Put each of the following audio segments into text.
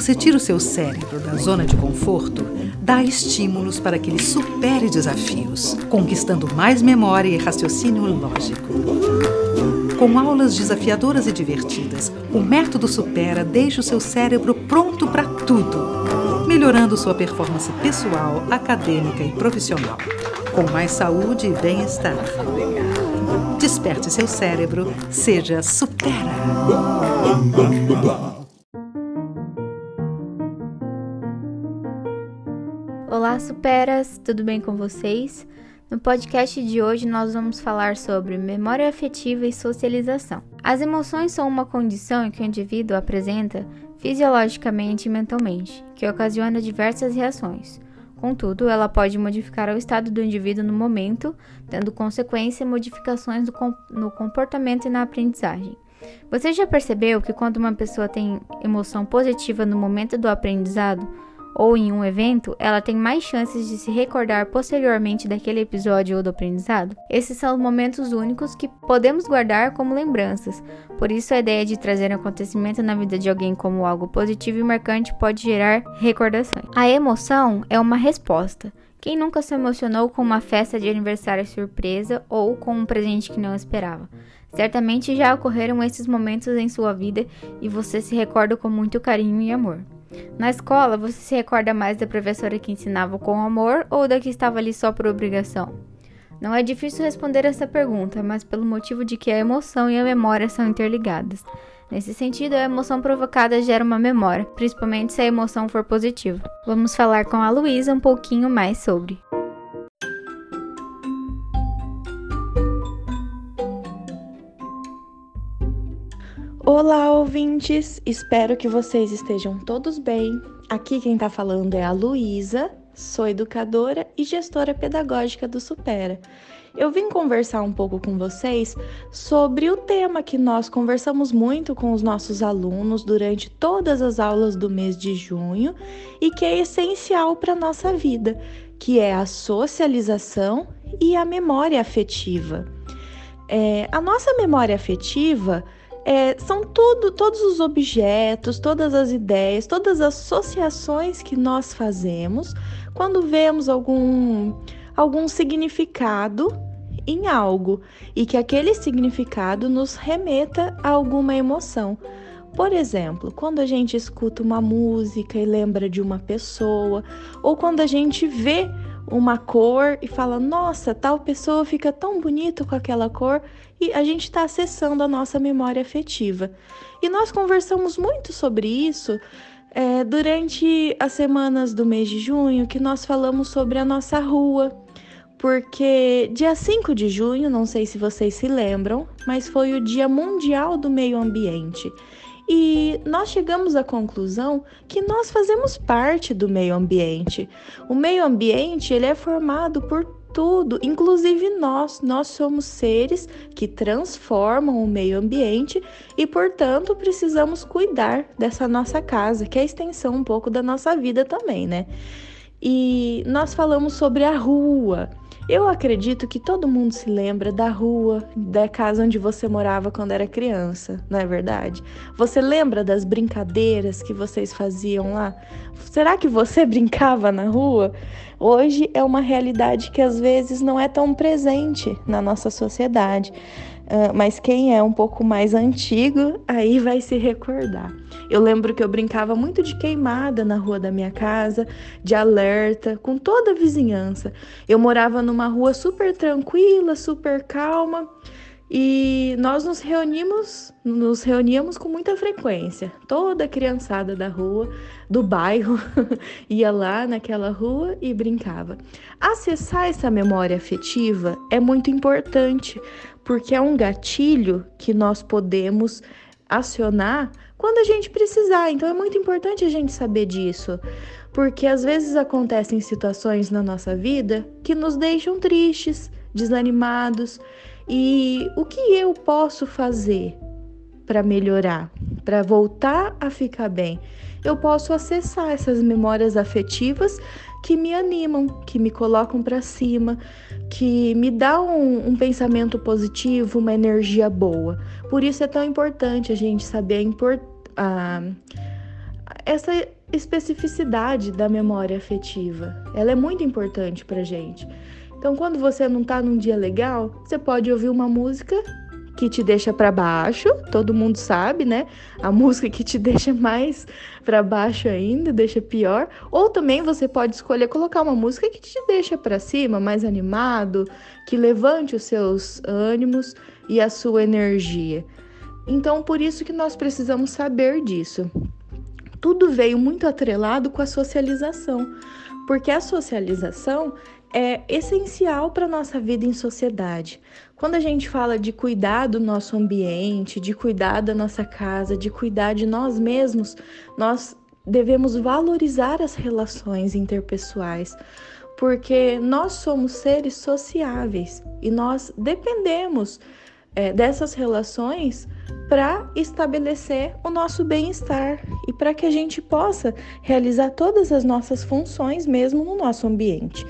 você tira o seu cérebro da zona de conforto, dá estímulos para que ele supere desafios, conquistando mais memória e raciocínio lógico. Com aulas desafiadoras e divertidas, o método Supera deixa o seu cérebro pronto para tudo, melhorando sua performance pessoal, acadêmica e profissional, com mais saúde e bem-estar. Desperte seu cérebro, seja Supera. Olá, superas! Tudo bem com vocês? No podcast de hoje nós vamos falar sobre memória afetiva e socialização. As emoções são uma condição que o indivíduo apresenta fisiologicamente e mentalmente, que ocasiona diversas reações. Contudo, ela pode modificar o estado do indivíduo no momento, dando consequência modificações no comportamento e na aprendizagem. Você já percebeu que quando uma pessoa tem emoção positiva no momento do aprendizado, ou em um evento, ela tem mais chances de se recordar posteriormente daquele episódio ou do aprendizado? Esses são os momentos únicos que podemos guardar como lembranças. Por isso, a ideia de trazer um acontecimento na vida de alguém como algo positivo e marcante pode gerar recordações. A emoção é uma resposta. Quem nunca se emocionou com uma festa de aniversário surpresa ou com um presente que não esperava? Certamente já ocorreram esses momentos em sua vida e você se recorda com muito carinho e amor. Na escola, você se recorda mais da professora que ensinava com amor ou da que estava ali só por obrigação? Não é difícil responder essa pergunta, mas pelo motivo de que a emoção e a memória são interligadas. Nesse sentido, a emoção provocada gera uma memória, principalmente se a emoção for positiva. Vamos falar com a Luísa um pouquinho mais sobre. Olá, ouvintes! Espero que vocês estejam todos bem. Aqui quem está falando é a Luísa, sou educadora e gestora pedagógica do Supera. Eu vim conversar um pouco com vocês sobre o tema que nós conversamos muito com os nossos alunos durante todas as aulas do mês de junho e que é essencial para a nossa vida, que é a socialização e a memória afetiva. É, a nossa memória afetiva é, são todos os objetos, todas as ideias, todas as associações que nós fazemos quando vemos algum, algum significado em algo e que aquele significado nos remeta a alguma emoção. Por exemplo, quando a gente escuta uma música e lembra de uma pessoa, ou quando a gente vê uma cor e fala: nossa, tal pessoa fica tão bonito com aquela cor, e a gente está acessando a nossa memória afetiva. E nós conversamos muito sobre isso é, durante as semanas do mês de junho, que nós falamos sobre a nossa rua. Porque dia 5 de junho, não sei se vocês se lembram, mas foi o Dia Mundial do Meio Ambiente. E nós chegamos à conclusão que nós fazemos parte do meio ambiente. O meio ambiente ele é formado por tudo, inclusive nós. Nós somos seres que transformam o meio ambiente e, portanto, precisamos cuidar dessa nossa casa, que é a extensão um pouco da nossa vida também, né? E nós falamos sobre a rua. Eu acredito que todo mundo se lembra da rua, da casa onde você morava quando era criança, não é verdade? Você lembra das brincadeiras que vocês faziam lá? Será que você brincava na rua? Hoje é uma realidade que às vezes não é tão presente na nossa sociedade. Uh, mas quem é um pouco mais antigo aí vai se recordar. Eu lembro que eu brincava muito de queimada na rua da minha casa, de alerta, com toda a vizinhança. Eu morava numa rua super tranquila, super calma. E nós nos reunimos, nos reuníamos com muita frequência. Toda a criançada da rua, do bairro, ia lá naquela rua e brincava. Acessar essa memória afetiva é muito importante, porque é um gatilho que nós podemos acionar quando a gente precisar. Então é muito importante a gente saber disso, porque às vezes acontecem situações na nossa vida que nos deixam tristes, desanimados e o que eu posso fazer para melhorar, para voltar a ficar bem? Eu posso acessar essas memórias afetivas que me animam, que me colocam para cima, que me dá um, um, pensamento positivo, uma energia boa. Por isso é tão importante a gente saber a, a, essa especificidade da memória afetiva. Ela é muito importante pra gente. Então, quando você não tá num dia legal, você pode ouvir uma música que te deixa para baixo, todo mundo sabe, né? A música que te deixa mais para baixo ainda, deixa pior, ou também você pode escolher colocar uma música que te deixa para cima, mais animado, que levante os seus ânimos e a sua energia. Então, por isso que nós precisamos saber disso. Tudo veio muito atrelado com a socialização, porque a socialização é essencial para a nossa vida em sociedade. Quando a gente fala de cuidar do nosso ambiente, de cuidar da nossa casa, de cuidar de nós mesmos, nós devemos valorizar as relações interpessoais, porque nós somos seres sociáveis e nós dependemos é, dessas relações para estabelecer o nosso bem-estar e para que a gente possa realizar todas as nossas funções mesmo no nosso ambiente.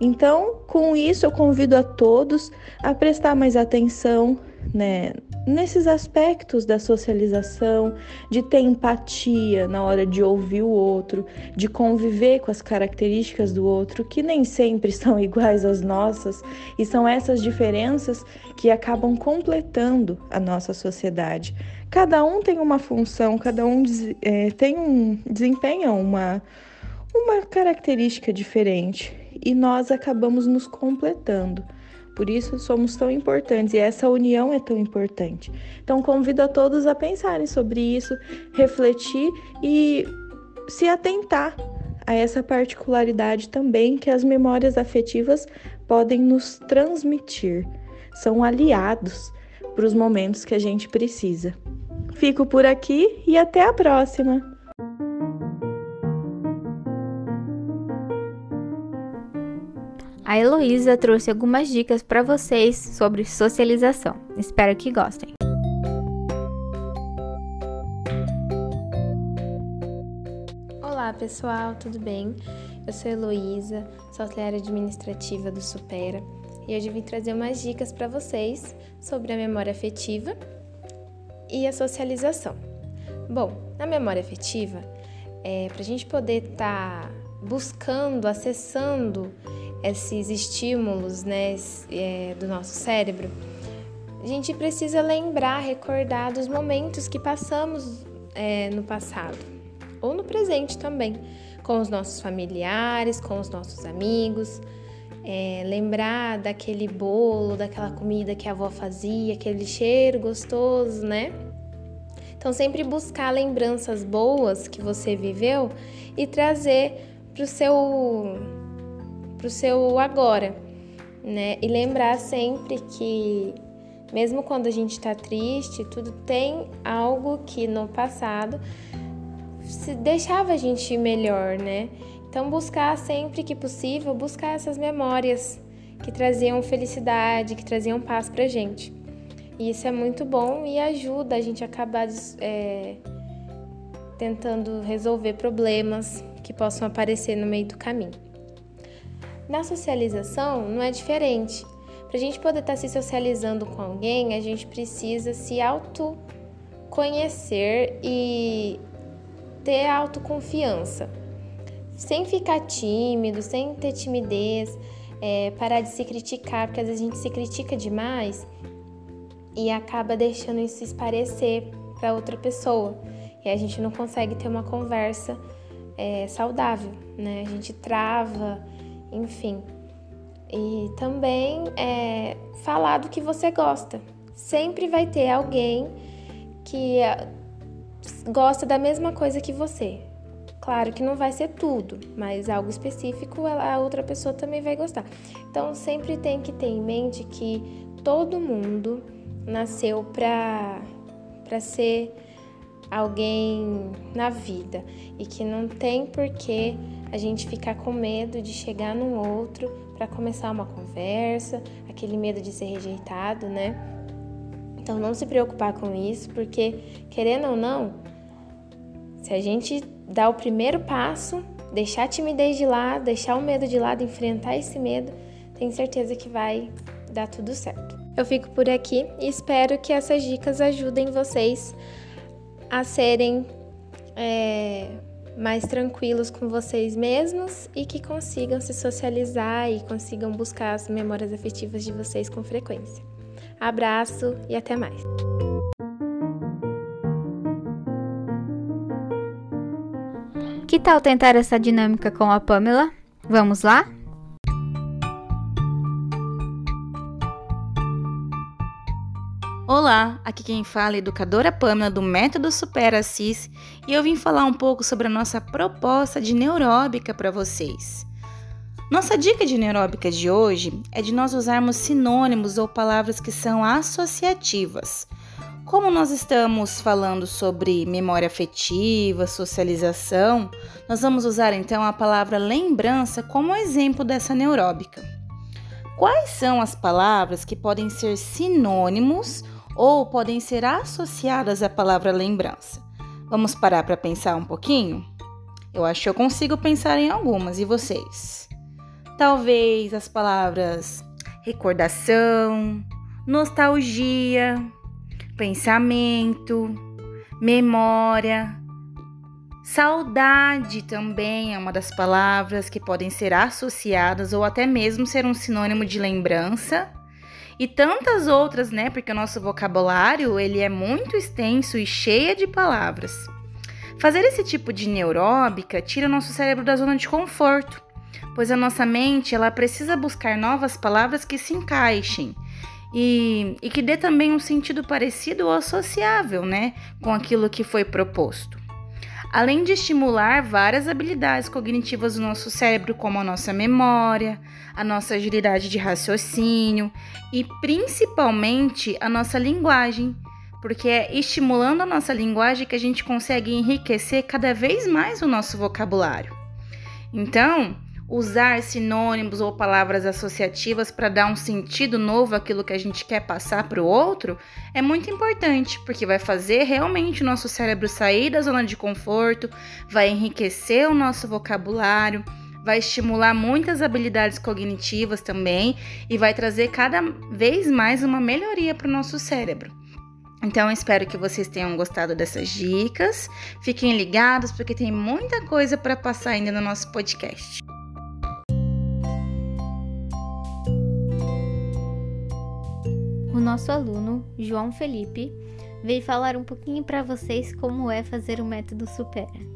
Então, com isso, eu convido a todos a prestar mais atenção né, nesses aspectos da socialização, de ter empatia na hora de ouvir o outro, de conviver com as características do outro, que nem sempre são iguais às nossas, e são essas diferenças que acabam completando a nossa sociedade. Cada um tem uma função, cada um é, tem um desempenha uma uma característica diferente e nós acabamos nos completando. Por isso somos tão importantes e essa união é tão importante. Então convido a todos a pensarem sobre isso, refletir e se atentar a essa particularidade também que as memórias afetivas podem nos transmitir. São aliados para os momentos que a gente precisa. Fico por aqui e até a próxima! A Heloísa trouxe algumas dicas para vocês sobre socialização. Espero que gostem. Olá pessoal, tudo bem? Eu sou Heloísa, sou auxiliar administrativa do Supera e hoje vim trazer umas dicas para vocês sobre a memória afetiva e a socialização. Bom, na memória afetiva, é, para a gente poder estar tá buscando, acessando esses estímulos né, é, do nosso cérebro, a gente precisa lembrar, recordar dos momentos que passamos é, no passado ou no presente também, com os nossos familiares, com os nossos amigos. É, lembrar daquele bolo, daquela comida que a avó fazia, aquele cheiro gostoso, né? Então, sempre buscar lembranças boas que você viveu e trazer para o seu para o seu agora, né? E lembrar sempre que mesmo quando a gente está triste, tudo tem algo que no passado se deixava a gente melhor, né? Então buscar sempre que possível, buscar essas memórias que traziam felicidade, que traziam paz pra gente. E isso é muito bom e ajuda a gente a acabar é, tentando resolver problemas que possam aparecer no meio do caminho. Na socialização não é diferente. Para a gente poder estar tá se socializando com alguém, a gente precisa se autoconhecer e ter autoconfiança. Sem ficar tímido, sem ter timidez, é, parar de se criticar, porque às vezes a gente se critica demais e acaba deixando isso esparecer para outra pessoa. E a gente não consegue ter uma conversa é, saudável, né? A gente trava, enfim. E também é, falar do que você gosta. Sempre vai ter alguém que é, gosta da mesma coisa que você. Claro que não vai ser tudo, mas algo específico a outra pessoa também vai gostar. Então sempre tem que ter em mente que todo mundo nasceu para para ser alguém na vida e que não tem porquê a gente ficar com medo de chegar num outro para começar uma conversa, aquele medo de ser rejeitado, né? Então não se preocupar com isso, porque querendo ou não, se a gente dá o primeiro passo, deixar a timidez de lado, deixar o medo de lado, enfrentar esse medo, tenho certeza que vai dar tudo certo. Eu fico por aqui e espero que essas dicas ajudem vocês a serem é, mais tranquilos com vocês mesmos e que consigam se socializar e consigam buscar as memórias afetivas de vocês com frequência. Abraço e até mais! Que tal tentar essa dinâmica com a Pamela? Vamos lá? Olá, aqui quem fala é a educadora Pamela do Método Supera Assis e eu vim falar um pouco sobre a nossa proposta de neuróbica para vocês. Nossa dica de neuróbica de hoje é de nós usarmos sinônimos ou palavras que são associativas. Como nós estamos falando sobre memória afetiva, socialização, nós vamos usar então a palavra lembrança como exemplo dessa neuróbica. Quais são as palavras que podem ser sinônimos ou podem ser associadas à palavra lembrança. Vamos parar para pensar um pouquinho? Eu acho que eu consigo pensar em algumas, e vocês? Talvez as palavras recordação, nostalgia, pensamento, memória, saudade também é uma das palavras que podem ser associadas ou até mesmo ser um sinônimo de lembrança e tantas outras, né? Porque o nosso vocabulário ele é muito extenso e cheio de palavras. Fazer esse tipo de neuróbica tira o nosso cérebro da zona de conforto, pois a nossa mente ela precisa buscar novas palavras que se encaixem e, e que dê também um sentido parecido ou associável, né, com aquilo que foi proposto além de estimular várias habilidades cognitivas do nosso cérebro, como a nossa memória, a nossa agilidade de raciocínio e principalmente a nossa linguagem, porque é estimulando a nossa linguagem que a gente consegue enriquecer cada vez mais o nosso vocabulário. Então, usar sinônimos ou palavras associativas para dar um sentido novo àquilo que a gente quer passar para o outro é muito importante, porque vai fazer realmente o nosso cérebro sair da zona de conforto, vai enriquecer o nosso vocabulário, vai estimular muitas habilidades cognitivas também e vai trazer cada vez mais uma melhoria para o nosso cérebro. Então, espero que vocês tenham gostado dessas dicas. Fiquem ligados, porque tem muita coisa para passar ainda no nosso podcast. Nosso aluno, João Felipe, veio falar um pouquinho para vocês como é fazer o método Supera.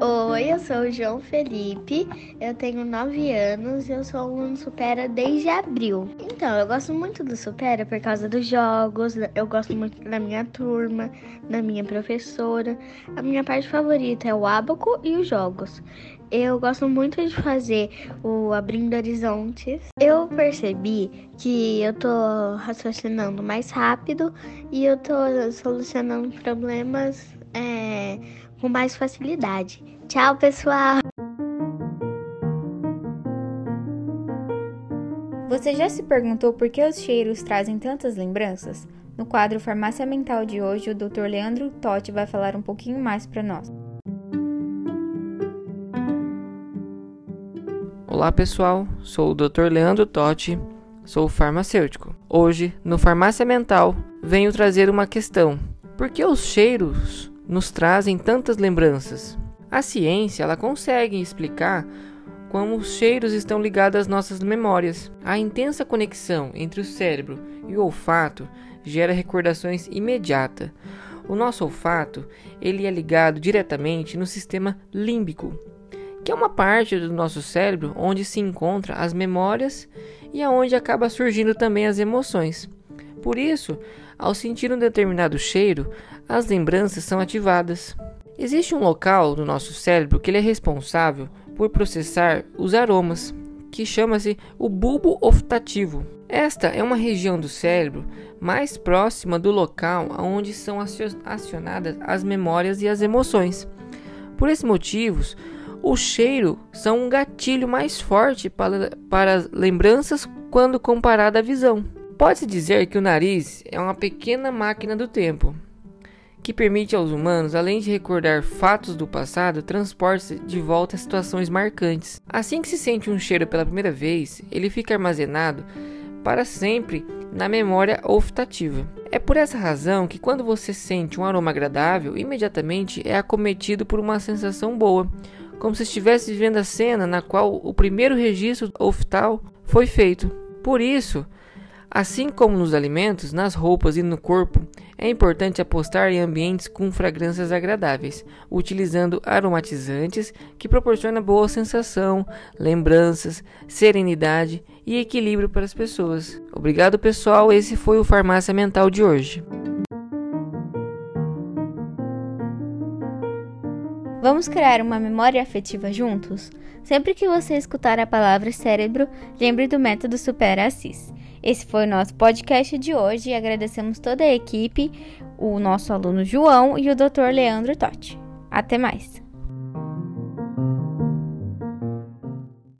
Oi, eu sou o João Felipe, eu tenho 9 anos e eu sou aluno Supera desde abril. Então, eu gosto muito do Supera por causa dos jogos, eu gosto muito da minha turma, da minha professora. A minha parte favorita é o ábaco e os jogos. Eu gosto muito de fazer o Abrindo Horizontes. Eu percebi que eu tô raciocinando mais rápido e eu tô solucionando problemas é, com mais facilidade. Tchau, pessoal! Você já se perguntou por que os cheiros trazem tantas lembranças? No quadro Farmácia Mental de hoje, o Dr. Leandro Totti vai falar um pouquinho mais para nós. Olá pessoal, sou o Dr. Leandro Totti, sou farmacêutico. Hoje, no Farmácia Mental, venho trazer uma questão: por que os cheiros nos trazem tantas lembranças? A ciência ela consegue explicar como os cheiros estão ligados às nossas memórias. A intensa conexão entre o cérebro e o olfato gera recordações imediatas. O nosso olfato ele é ligado diretamente no sistema límbico, que é uma parte do nosso cérebro onde se encontram as memórias e aonde acaba surgindo também as emoções. Por isso, ao sentir um determinado cheiro, as lembranças são ativadas. Existe um local do nosso cérebro que ele é responsável por processar os aromas, que chama-se o bulbo olfativo. Esta é uma região do cérebro mais próxima do local onde são acionadas as memórias e as emoções. Por esses motivos, o cheiro são um gatilho mais forte para, para lembranças quando comparado à visão. Pode-se dizer que o nariz é uma pequena máquina do tempo, que permite aos humanos, além de recordar fatos do passado, transporte-se de volta a situações marcantes. Assim que se sente um cheiro pela primeira vez, ele fica armazenado para sempre na memória olfativa. É por essa razão que quando você sente um aroma agradável, imediatamente é acometido por uma sensação boa, como se estivesse vivendo a cena na qual o primeiro registro olfatal foi feito. Por isso, assim como nos alimentos, nas roupas e no corpo, é importante apostar em ambientes com fragrâncias agradáveis, utilizando aromatizantes que proporcionam boa sensação, lembranças, serenidade e equilíbrio para as pessoas. Obrigado, pessoal. Esse foi o Farmácia Mental de hoje. Vamos criar uma memória afetiva juntos? Sempre que você escutar a palavra cérebro, lembre do método Supera Assis. Esse foi o nosso podcast de hoje e agradecemos toda a equipe, o nosso aluno João e o Dr. Leandro Totti. Até mais!